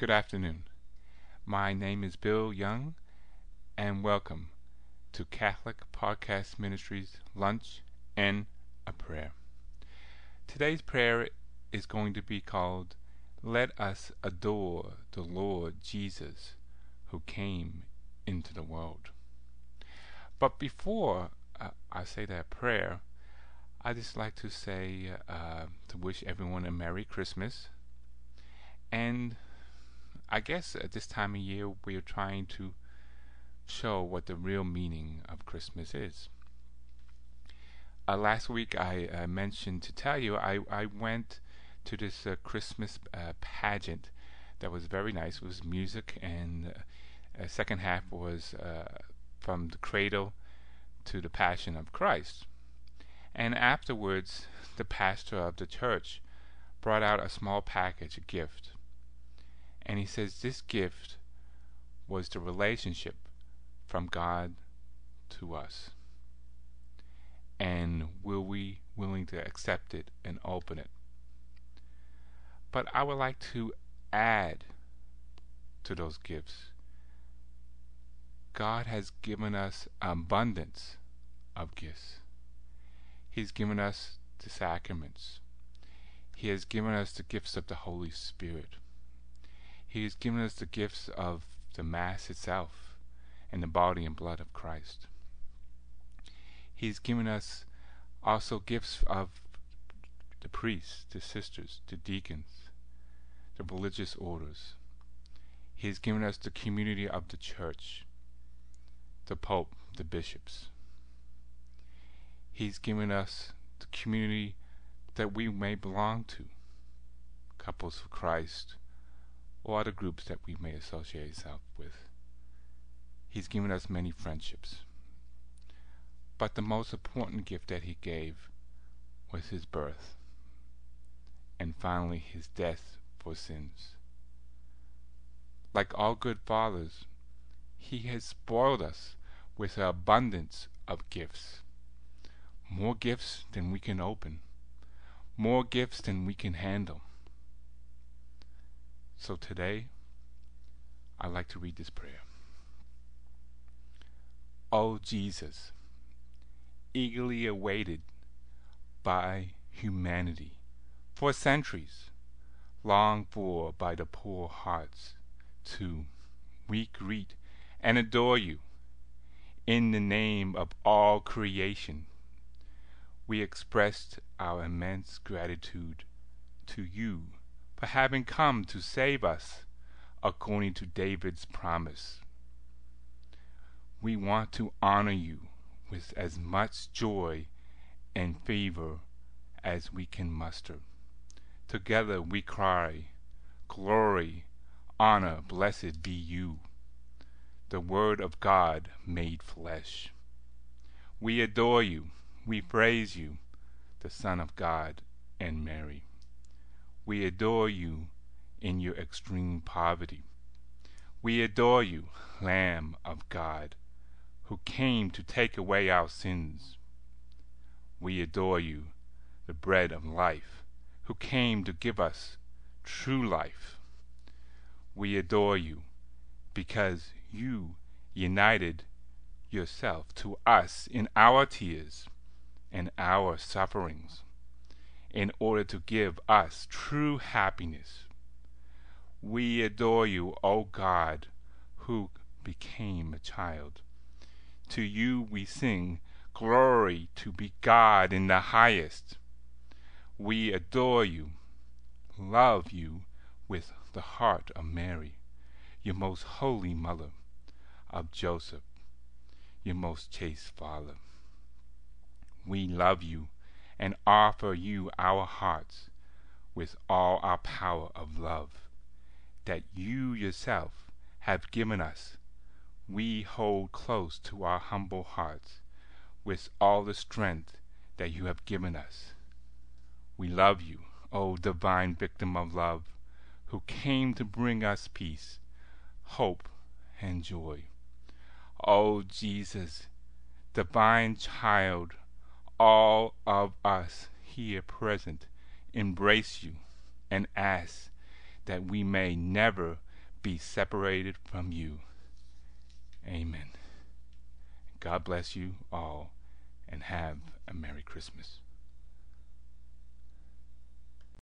Good afternoon. My name is Bill Young, and welcome to Catholic Podcast Ministries Lunch and a Prayer. Today's prayer is going to be called Let Us Adore the Lord Jesus who came into the world. But before uh, I say that prayer, I just like to say uh, to wish everyone a Merry Christmas. And I guess at this time of year, we are trying to show what the real meaning of Christmas is. Uh, last week, I uh, mentioned to tell you I, I went to this uh, Christmas uh, pageant that was very nice. It was music, and uh, second half was from the cradle to the Passion of Christ. And afterwards, the pastor of the church brought out a small package, a gift. And he says this gift was the relationship from God to us. And will we willing to accept it and open it? But I would like to add to those gifts. God has given us abundance of gifts. He's given us the sacraments. He has given us the gifts of the Holy Spirit. He has given us the gifts of the Mass itself and the body and blood of Christ. He has given us also gifts of the priests, the sisters, the deacons, the religious orders. He has given us the community of the church, the Pope, the bishops. He's given us the community that we may belong to, couples of Christ, or other groups that we may associate ourselves with. He's given us many friendships. But the most important gift that he gave was his birth, and finally his death for sins. Like all good fathers, he has spoiled us with an abundance of gifts more gifts than we can open, more gifts than we can handle. So today, I'd like to read this prayer. O Jesus, eagerly awaited by humanity for centuries, longed for by the poor hearts, to we greet and adore you in the name of all creation we expressed our immense gratitude to you for having come to save us according to David's promise. We want to honor you with as much joy and fervor as we can muster. Together we cry, Glory, honor, blessed be you, the Word of God made flesh. We adore you we praise you, the Son of God and Mary. We adore you in your extreme poverty. We adore you, Lamb of God, who came to take away our sins. We adore you, the bread of life, who came to give us true life. We adore you because you united yourself to us in our tears and our sufferings in order to give us true happiness. We adore you, O God, who became a child. To you we sing, Glory to be God in the highest. We adore you, love you with the heart of Mary, your most holy mother, of Joseph, your most chaste father we love you and offer you our hearts with all our power of love that you yourself have given us. We hold close to our humble hearts with all the strength that you have given us. We love you, O divine victim of love, who came to bring us peace, hope, and joy. O Jesus, divine child all of us here present embrace you and ask that we may never be separated from you. Amen. God bless you all and have a Merry Christmas.